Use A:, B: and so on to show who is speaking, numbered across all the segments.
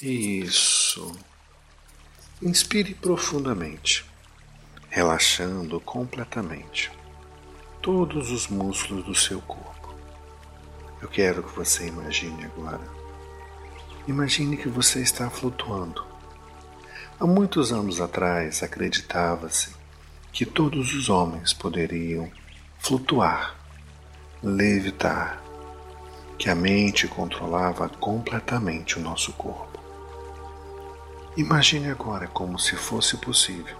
A: Isso. Inspire profundamente, relaxando completamente todos os músculos do seu corpo. Eu quero que você imagine agora. Imagine que você está flutuando. Há muitos anos atrás acreditava-se que todos os homens poderiam flutuar, levitar, que a mente controlava completamente o nosso corpo. Imagine agora como se fosse possível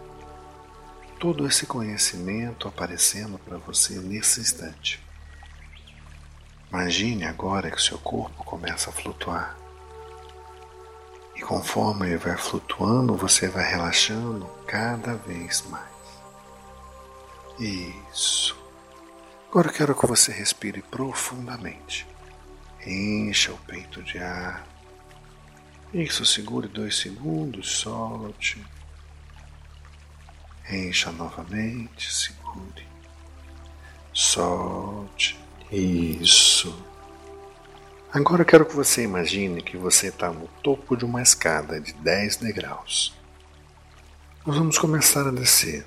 A: todo esse conhecimento aparecendo para você nesse instante. Imagine agora que seu corpo começa a flutuar. E conforme ele vai flutuando, você vai relaxando cada vez mais. Isso. Agora quero que você respire profundamente. Encha o peito de ar. Isso, segure dois segundos, solte. Encha novamente, segure. Solte. Isso. Agora eu quero que você imagine que você está no topo de uma escada de 10 degraus. Nós vamos começar a descer.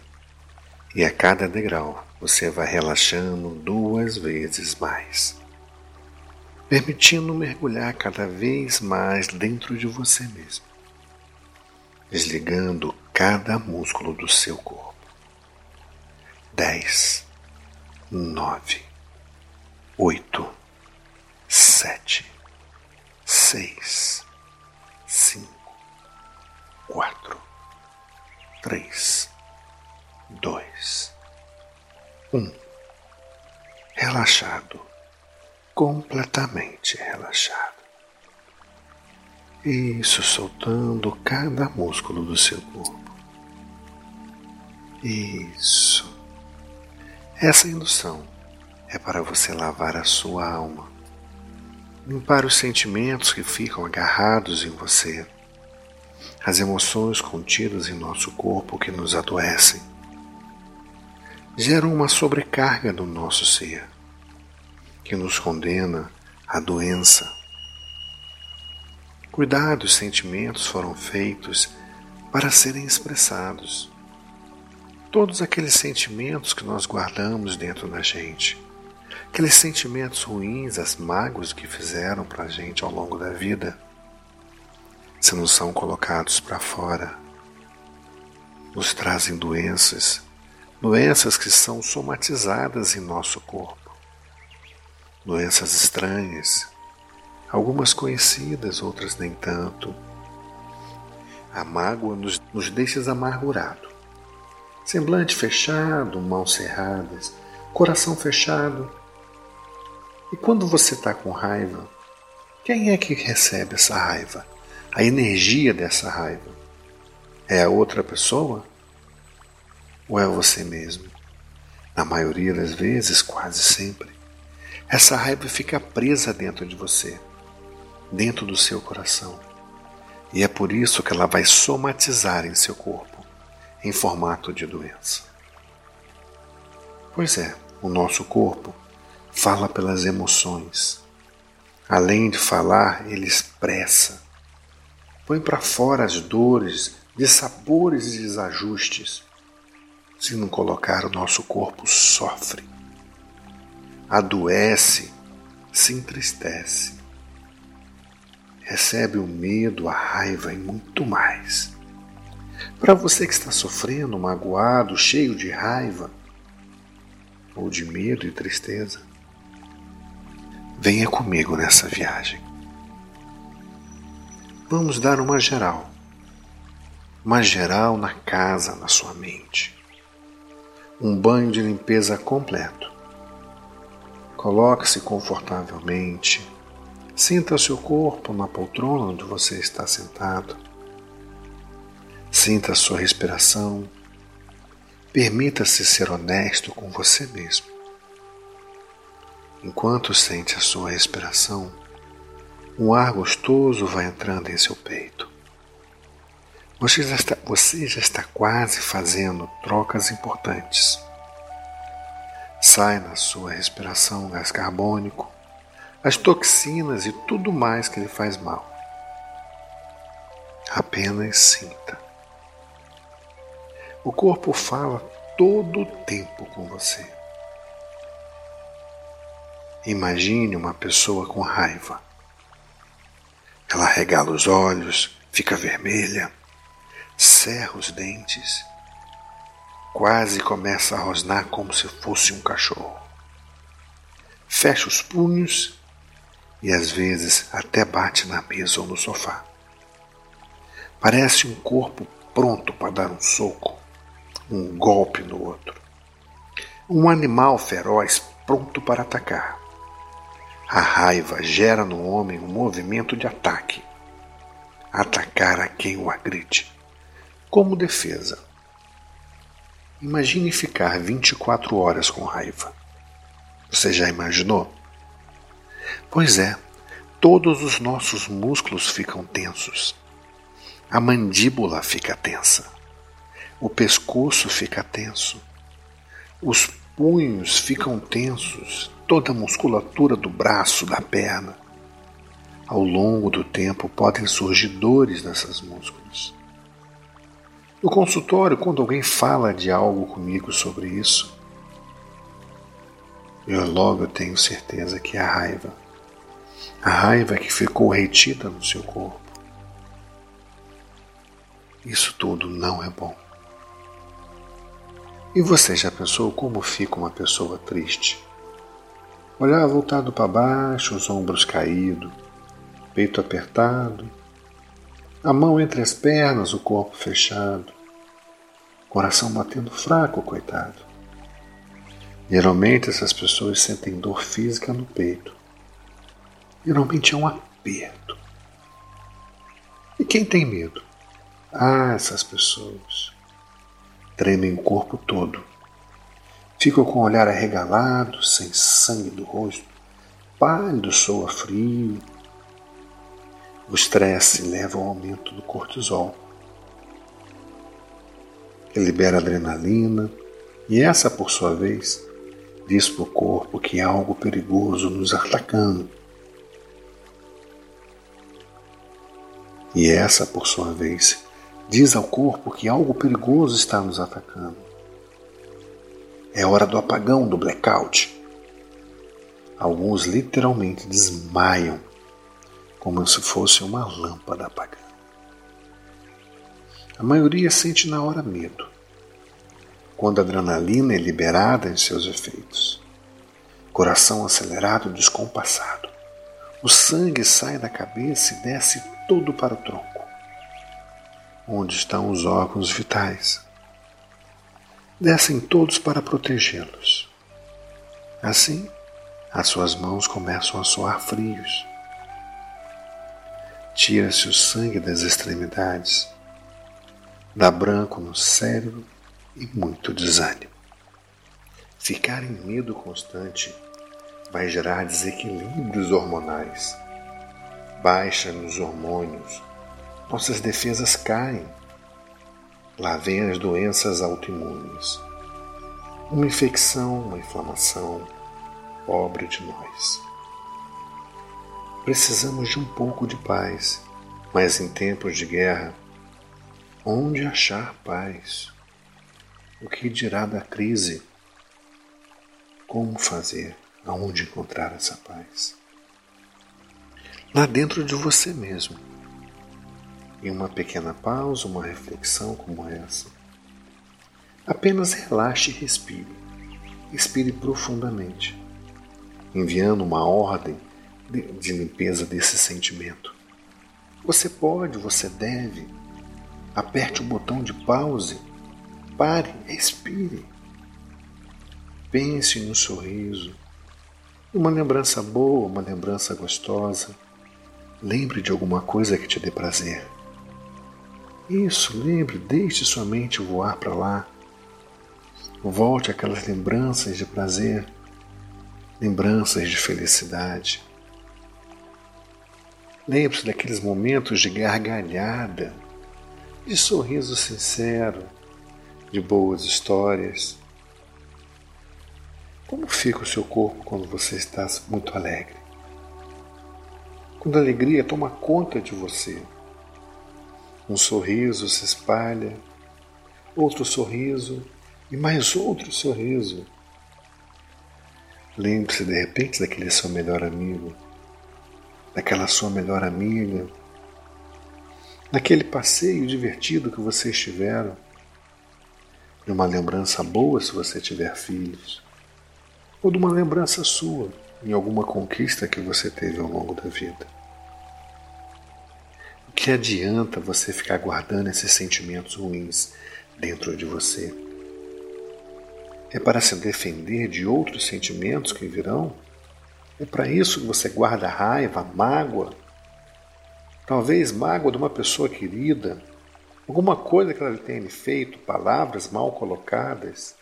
A: E a cada degrau você vai relaxando duas vezes mais, permitindo mergulhar cada vez mais dentro de você mesmo, desligando cada músculo do seu corpo. Dez, nove, oito, sete, seis, cinco, quatro, três, dois, um. Relaxado, completamente relaxado. Isso, soltando cada músculo do seu corpo. Isso. Essa indução é para você lavar a sua alma, limpar os sentimentos que ficam agarrados em você, as emoções contidas em nosso corpo que nos adoecem, geram uma sobrecarga no nosso ser, que nos condena à doença. Cuidado, os sentimentos foram feitos para serem expressados todos aqueles sentimentos que nós guardamos dentro da gente, aqueles sentimentos ruins, as mágoas que fizeram para a gente ao longo da vida, se não são colocados para fora, nos trazem doenças, doenças que são somatizadas em nosso corpo, doenças estranhas, algumas conhecidas, outras nem tanto. A mágoa nos, nos deixa amargurados semblante fechado, mãos cerradas, coração fechado. E quando você está com raiva, quem é que recebe essa raiva? A energia dessa raiva? É a outra pessoa? Ou é você mesmo? Na maioria das vezes, quase sempre, essa raiva fica presa dentro de você, dentro do seu coração. E é por isso que ela vai somatizar em seu corpo em formato de doença. Pois é, o nosso corpo fala pelas emoções. Além de falar, ele expressa. Põe para fora as dores, dissabores e desajustes. Se não colocar, o nosso corpo sofre, adoece, se entristece, recebe o medo, a raiva e muito mais. Para você que está sofrendo, magoado, cheio de raiva, ou de medo e tristeza, venha comigo nessa viagem. Vamos dar uma geral. Uma geral na casa, na sua mente. Um banho de limpeza completo. Coloque-se confortavelmente. Sinta seu corpo na poltrona onde você está sentado Sinta a sua respiração. Permita-se ser honesto com você mesmo. Enquanto sente a sua respiração, um ar gostoso vai entrando em seu peito. Você já está, você já está quase fazendo trocas importantes. Sai na sua respiração o gás carbônico, as toxinas e tudo mais que lhe faz mal. Apenas sinta. O corpo fala todo o tempo com você. Imagine uma pessoa com raiva. Ela regala os olhos, fica vermelha, cerra os dentes, quase começa a rosnar como se fosse um cachorro. Fecha os punhos e às vezes até bate na mesa ou no sofá. Parece um corpo pronto para dar um soco, um golpe no outro. Um animal feroz pronto para atacar. A raiva gera no homem um movimento de ataque. Atacar a quem o agride. Como defesa. Imagine ficar 24 horas com raiva. Você já imaginou? Pois é, todos os nossos músculos ficam tensos. A mandíbula fica tensa. O pescoço fica tenso. Os punhos ficam tensos, toda a musculatura do braço, da perna. Ao longo do tempo podem surgir dores nessas músculos. No consultório, quando alguém fala de algo comigo sobre isso, eu logo tenho certeza que é a raiva a raiva que ficou retida no seu corpo. Isso tudo não é bom. E você já pensou como fica uma pessoa triste? Olhar voltado para baixo, os ombros caídos, peito apertado, a mão entre as pernas, o corpo fechado, coração batendo fraco, coitado. Geralmente essas pessoas sentem dor física no peito geralmente é um aperto. E quem tem medo? Ah, essas pessoas tremem o corpo todo. Ficam com o olhar arregalado, sem sangue do rosto, pálido, soa frio. O estresse leva ao aumento do cortisol, que libera adrenalina, e essa, por sua vez, diz para o corpo que há algo perigoso nos atacando E essa, por sua vez, diz ao corpo que algo perigoso está nos atacando. É hora do apagão, do blackout. Alguns literalmente desmaiam, como se fosse uma lâmpada apagando. A maioria sente na hora medo, quando a adrenalina é liberada em seus efeitos. Coração acelerado, descompassado. O sangue sai da cabeça e desce todo para o tronco, onde estão os órgãos vitais. Descem todos para protegê-los. Assim, as suas mãos começam a soar frios. Tira-se o sangue das extremidades, dá branco no cérebro e muito desânimo. Ficar em medo constante vai gerar desequilíbrios hormonais baixa nos hormônios, nossas defesas caem. Lá vem as doenças autoimunes. Uma infecção, uma inflamação, pobre de nós. Precisamos de um pouco de paz, mas em tempos de guerra, onde achar paz? O que dirá da crise? Como fazer? Aonde encontrar essa paz? lá dentro de você mesmo. Em uma pequena pausa, uma reflexão como essa. Apenas relaxe e respire. Respire profundamente, enviando uma ordem de, limpeza desse sentimento. Você pode, você deve. Aperte o botão de pause. Pare, respire. Pense um sorriso, uma lembrança boa, uma lembrança gostosa Lembre de alguma coisa que te dê prazer. Isso, lembre, deixe sua mente voar para lá. Volte aquelas lembranças de prazer, lembranças de felicidade. Lembre-se daqueles momentos de gargalhada, de sorriso sincero, de boas histórias. Como fica o seu corpo quando você está muito alegre? quando a alegria toma conta de você. Um sorriso se espalha, outro sorriso e mais outro sorriso. Lembre-se de repente daquele seu melhor amigo, daquela sua melhor amiga, daquele passeio divertido que vocês tiveram, de uma lembrança boa se você tiver filhos, ou de uma lembrança sua em alguma conquista que você teve ao longo da vida. O que adianta você ficar guardando esses sentimentos ruins dentro de você? É para se defender de outros sentimentos que virão? É para isso que você guarda raiva, mágoa? Talvez mágoa de uma pessoa querida, alguma coisa que ela tenha feito, palavras mal colocadas.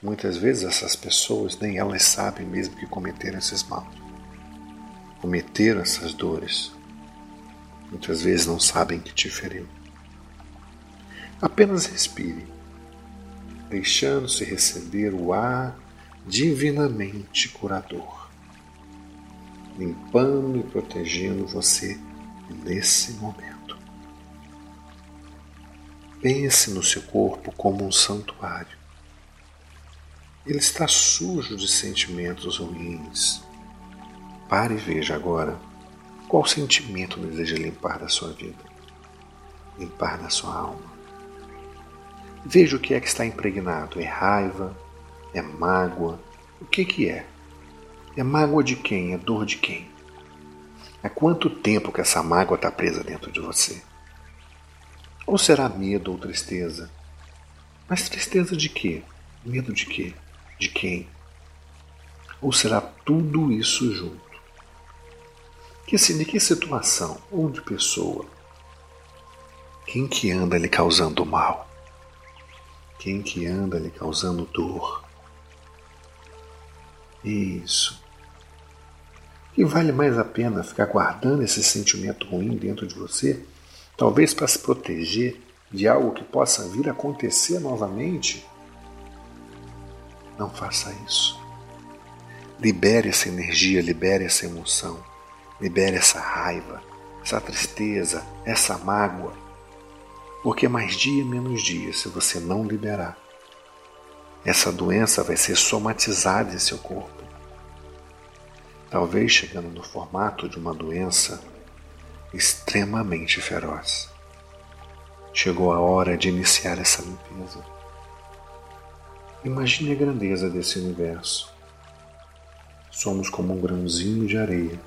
A: Muitas vezes essas pessoas nem elas sabem mesmo que cometeram esses maus, cometeram essas dores. Muitas vezes não sabem que te feriu. Apenas respire deixando-se receber o ar divinamente curador, limpando e protegendo você nesse momento. Pense no seu corpo como um santuário. Ele está sujo de sentimentos ruins. Pare e veja agora qual sentimento deseja limpar da sua vida, limpar da sua alma. Veja o que é que está impregnado. É raiva? É mágoa? O que que é? É mágoa de quem? É dor de quem? Há quanto tempo que essa mágoa está presa dentro de você? Ou será medo ou tristeza? Mas tristeza de quê? Medo de quê? De quem? Ou será tudo isso junto? Que de que situação ou de pessoa? Quem que anda lhe causando mal? Quem que anda lhe causando dor? Isso. E vale mais a pena ficar guardando esse sentimento ruim dentro de você, talvez para se proteger de algo que possa vir a acontecer novamente? Não faça isso. Libere essa energia, libere essa emoção, libere essa raiva, essa tristeza, essa mágoa porque mais dia menos dia, se você não liberar, essa doença vai ser somatizada em seu corpo. Talvez chegando no formato de uma doença extremamente feroz. Chegou a hora de iniciar essa limpeza. Imagine a grandeza desse universo. Somos como um grãozinho de areia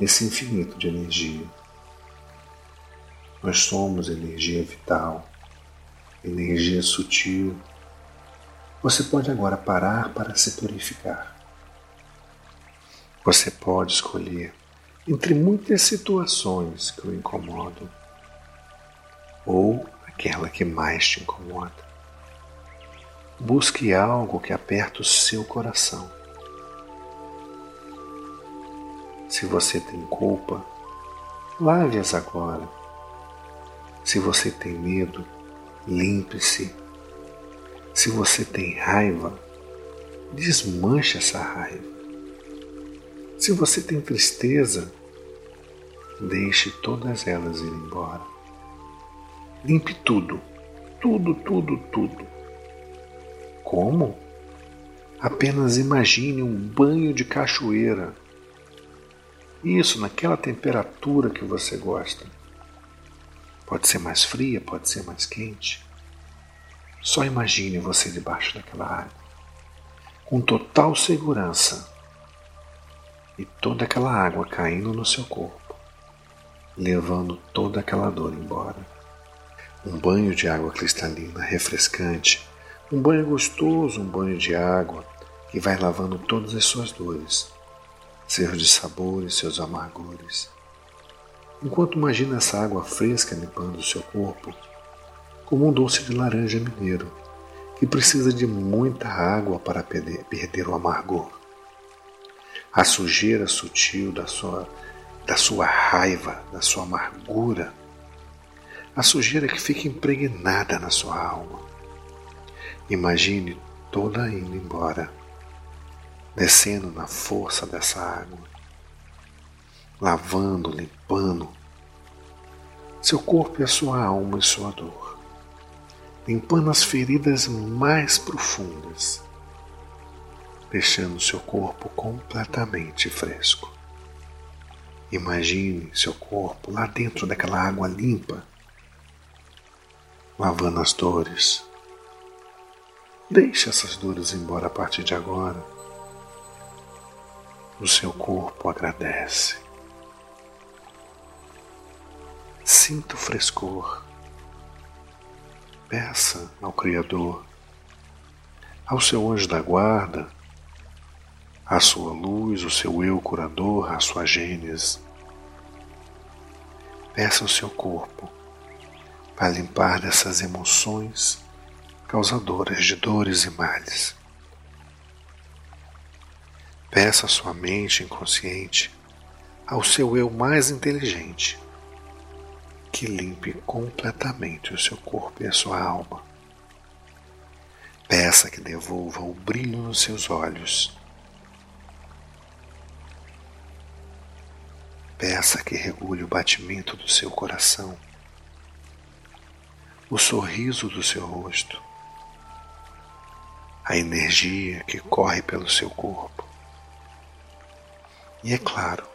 A: nesse infinito de energia. Nós somos energia vital, energia sutil. Você pode agora parar para se purificar. Você pode escolher entre muitas situações que o incomodam ou aquela que mais te incomoda. Busque algo que aperta o seu coração. Se você tem culpa, lave-as agora se você tem medo, limpe-se. Se você tem raiva, desmanche essa raiva. Se você tem tristeza, deixe todas elas ir embora. Limpe tudo, tudo, tudo, tudo. Como? Apenas imagine um banho de cachoeira. Isso naquela temperatura que você gosta. Pode ser mais fria, pode ser mais quente. Só imagine você debaixo daquela água, com total segurança, e toda aquela água caindo no seu corpo, levando toda aquela dor embora. Um banho de água cristalina, refrescante, um banho gostoso, um banho de água que vai lavando todas as suas dores, seus dissabores, seus amargores enquanto imagina essa água fresca limpando o seu corpo, como um doce de laranja mineiro, que precisa de muita água para perder o amargor. A sujeira sutil da sua, da sua raiva, da sua amargura, a sujeira que fica impregnada na sua alma. Imagine toda indo embora, descendo na força dessa água lavando, limpando seu corpo e a sua alma e sua dor, limpando as feridas mais profundas, deixando seu corpo completamente fresco. Imagine seu corpo lá dentro daquela água limpa, lavando as dores. Deixe essas dores embora a partir de agora. O seu corpo agradece. Sinta o frescor. Peça ao Criador, ao seu anjo da guarda, a sua luz, o seu eu curador, a sua gênese. Peça ao seu corpo para limpar dessas emoções causadoras de dores e males. Peça à sua mente inconsciente, ao seu eu mais inteligente, que limpe completamente o seu corpo e a sua alma. Peça que devolva o brilho nos seus olhos Peça que regule o batimento do seu coração, o sorriso do seu rosto, a energia que corre pelo seu corpo. E é claro,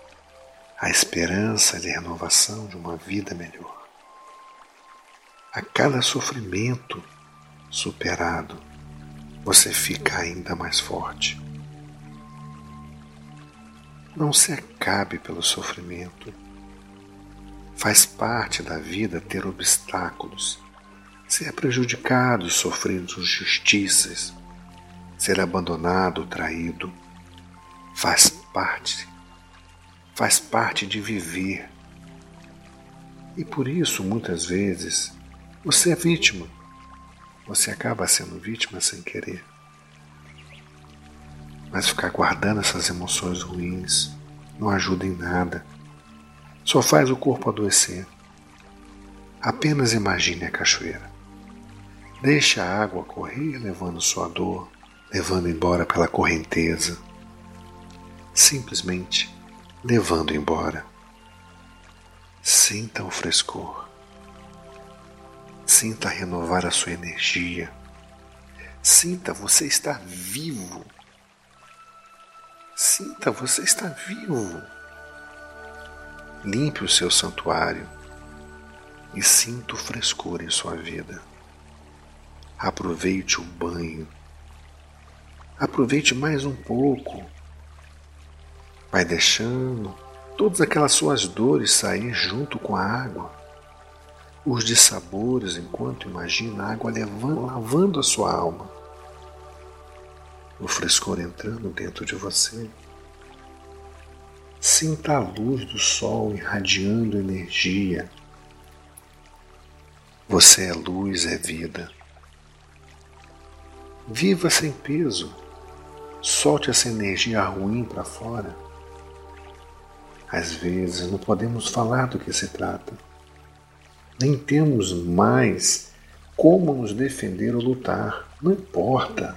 A: a esperança de renovação de uma vida melhor. A cada sofrimento superado, você fica ainda mais forte. Não se acabe pelo sofrimento. Faz parte da vida ter obstáculos, ser prejudicado, sofrer injustiças, ser abandonado, traído. Faz parte. Faz parte de viver. E por isso, muitas vezes, você é vítima. Você acaba sendo vítima sem querer. Mas ficar guardando essas emoções ruins não ajuda em nada. Só faz o corpo adoecer. Apenas imagine a cachoeira. Deixe a água correr levando sua dor, levando embora pela correnteza. Simplesmente levando embora. Sinta o frescor. Sinta renovar a sua energia. Sinta você estar vivo Sinta, você está vivo. Limpe o seu santuário e sinta o frescor em sua vida. Aproveite o banho. Aproveite mais um pouco. Vai deixando todas aquelas suas dores sair junto com a água. Os dissabores enquanto imagina a água levando, lavando a sua alma o frescor entrando dentro de você. Sinta a luz do sol irradiando energia. Você é luz, é vida. Viva sem peso. Solte essa energia ruim para fora. Às vezes não podemos falar do que se trata. Nem temos mais como nos defender ou lutar. Não importa.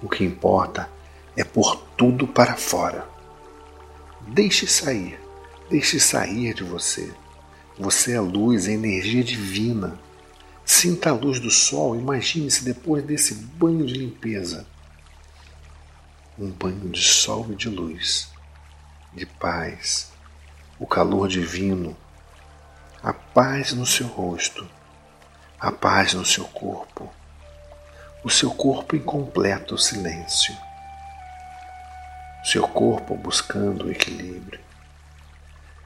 A: O que importa é pôr tudo para fora. Deixe sair, deixe sair de você. Você é luz, é energia divina. Sinta a luz do sol, imagine-se depois desse banho de limpeza. Um banho de sol e de luz, de paz, o calor divino, a paz no seu rosto, a paz no seu corpo o seu corpo em completo silêncio, seu corpo buscando o equilíbrio,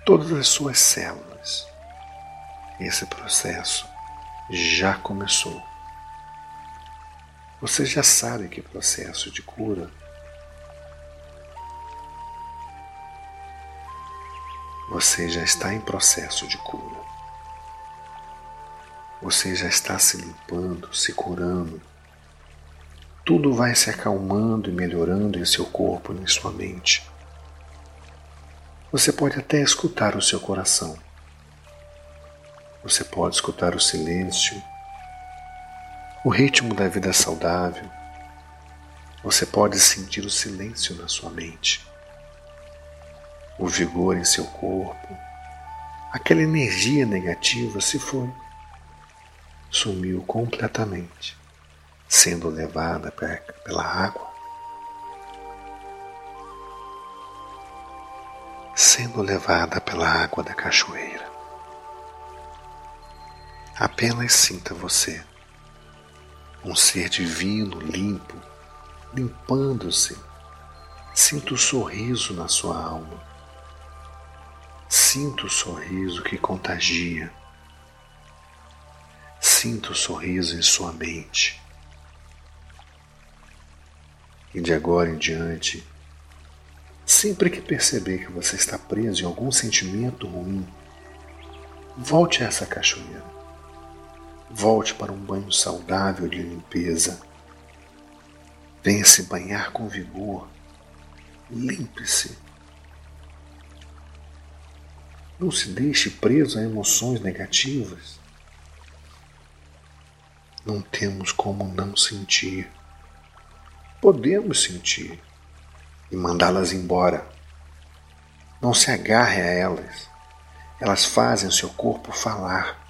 A: todas as suas células. Esse processo já começou. Você já sabe que processo de cura você já está em processo de cura. Você já está se limpando, se curando tudo vai se acalmando e melhorando em seu corpo e em sua mente. Você pode até escutar o seu coração. Você pode escutar o silêncio, o ritmo da vida saudável. Você pode sentir o silêncio na sua mente, o vigor em seu corpo, aquela energia negativa se foi, sumiu completamente, sendo levada pela água, sendo levada pela água da cachoeira. Apenas sinta você, um ser divino, limpo, limpando-se. Sinta o sorriso na sua alma. Sinta o sorriso que contagia. Sinta o sorriso em sua mente. E de agora em diante, sempre que perceber que você está preso em algum sentimento ruim, volte a essa cachoeira Volte para um banho saudável de limpeza. Venha se banhar com vigor. Limpe-se. Não se deixe preso a emoções negativas. Não temos como não sentir. Podemos sentir e mandá-las embora. Não se agarre a elas. Elas fazem o seu corpo falar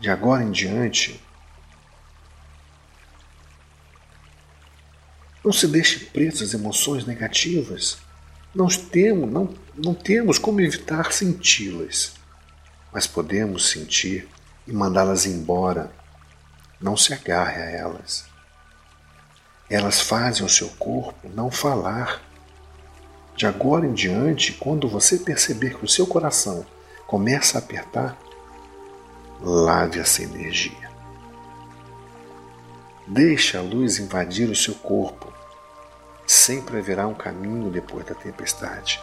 A: de agora em diante, não se deixe preso às emoções negativas. Nós temos, não, não temos como evitar senti-las, mas podemos sentir e mandá-las embora. Não se agarre a elas. Elas fazem o seu corpo não falar. De agora em diante, quando você perceber que o seu coração começa a apertar, lave essa energia. Deixe a luz invadir o seu corpo. Sempre haverá um caminho depois da tempestade.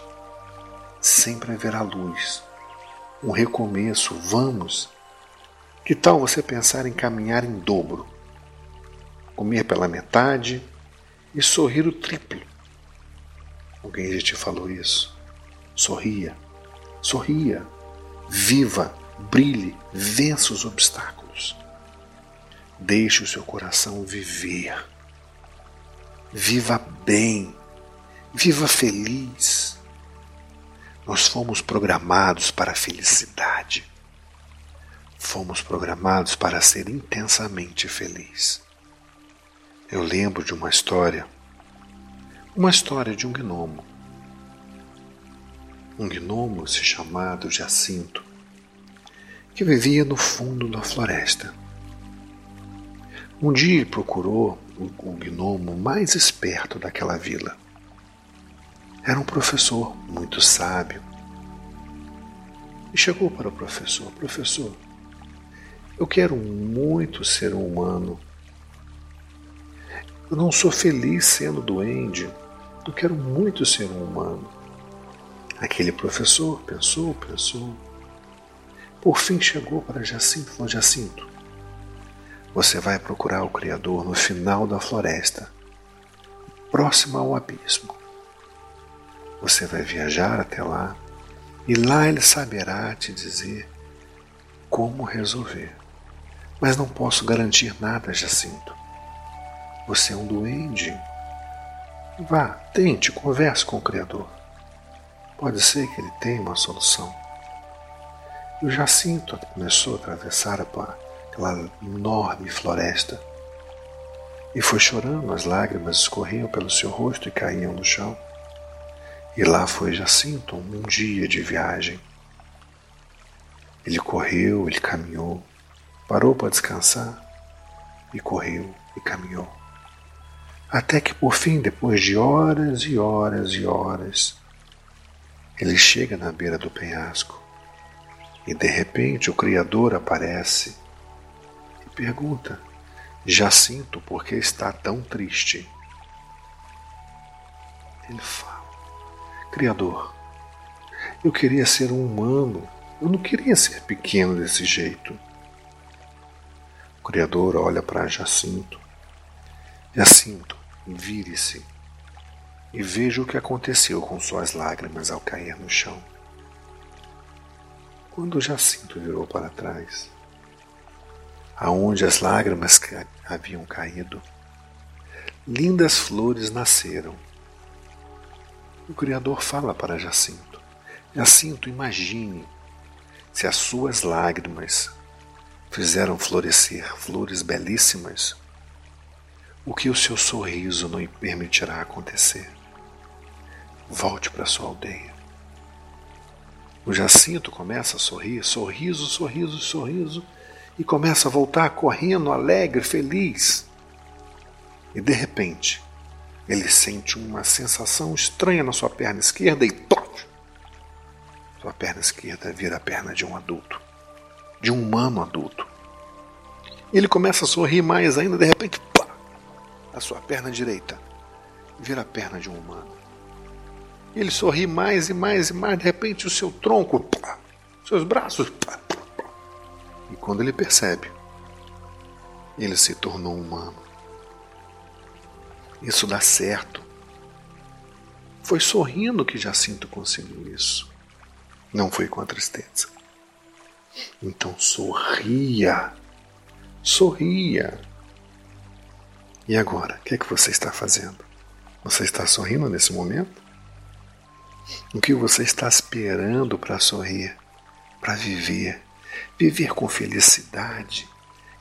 A: Sempre haverá luz. Um recomeço. Vamos. Que tal você pensar em caminhar em dobro? Comer pela metade e sorrir o triplo. Alguém já te falou isso? Sorria. Sorria. Viva Brilhe, vença os obstáculos. Deixe o seu coração viver. Viva bem. Viva feliz. Nós fomos programados para a felicidade. Fomos programados para ser intensamente feliz. Eu lembro de uma história, uma história de um gnomo. Um gnomo se chamado Jacinto que vivia no fundo da floresta. Um dia ele procurou o, gnomo mais esperto daquela vila. Era um professor muito sábio. E chegou para o professor: Professor, eu quero muito ser um humano. Eu não sou feliz sendo duende. Eu quero muito ser um humano. Aquele professor pensou, pensou por fim chegou para Jacinto e falou: Jacinto, você vai procurar o Criador no final da floresta, próximo ao abismo. Você vai viajar até lá e lá ele saberá te dizer como resolver. Mas não posso garantir nada, Jacinto. Você é um duende. Vá, tente, converse com o Criador. Pode ser que ele tenha uma solução. E o Jacinto começou a atravessar aquela enorme floresta e foi chorando, as lágrimas escorriam pelo seu rosto e caíam no chão. E lá foi Jacinto, um dia de viagem. Ele correu, ele caminhou, parou para descansar e correu e caminhou. Até que por fim, depois de horas e horas e horas, ele chega na beira do penhasco e de repente o Criador aparece e pergunta: Jacinto, por que está tão triste? Ele fala: Criador, eu queria ser um humano, eu não queria ser pequeno desse jeito. O Criador olha para Jacinto. Jacinto, vire-se e veja o que aconteceu com suas lágrimas ao cair no chão. Quando Jacinto virou para trás, aonde as lágrimas haviam caído, lindas flores nasceram. O Criador fala para Jacinto: Jacinto, imagine, se as suas lágrimas fizeram florescer flores belíssimas, o que o seu sorriso não permitirá acontecer? Volte para sua aldeia. O Jacinto começa a sorrir, sorriso, sorriso, sorriso, e começa a voltar correndo, alegre, feliz. E de repente, ele sente uma sensação estranha na sua perna esquerda e toque! Sua perna esquerda vira a perna de um adulto, de um humano adulto. Ele começa a sorrir mais ainda, de repente, pá! A sua perna direita vira a perna de um humano. Ele sorri mais e mais e mais, de repente o seu tronco, pá, seus braços, pá, pá, pá. e quando ele percebe, ele se tornou humano. Isso dá certo. Foi sorrindo que Jacinto conseguiu isso. Não foi com a tristeza. Então sorria. Sorria. E agora, o que é que você está fazendo? Você está sorrindo nesse momento? O que você está esperando para sorrir, para viver, viver com felicidade,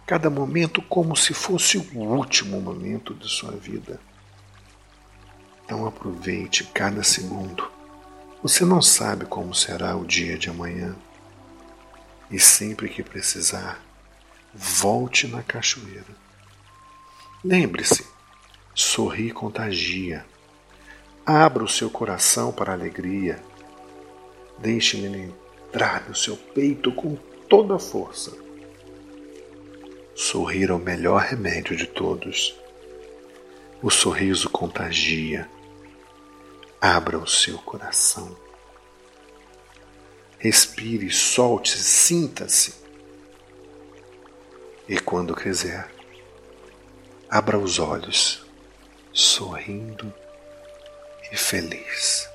A: cada momento como se fosse o último momento de sua vida. Então aproveite cada segundo. Você não sabe como será o dia de amanhã. E sempre que precisar, volte na cachoeira. Lembre-se, sorrir contagia. Abra o seu coração para a alegria. Deixe ele entrar no seu peito com toda a força. Sorrir é o melhor remédio de todos. O sorriso contagia. Abra o seu coração. Respire, solte, sinta-se. E quando quiser, abra os olhos, sorrindo e feliz.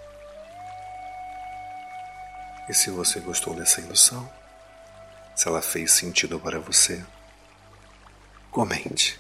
A: E se você gostou dessa indução, se ela fez sentido para você, comente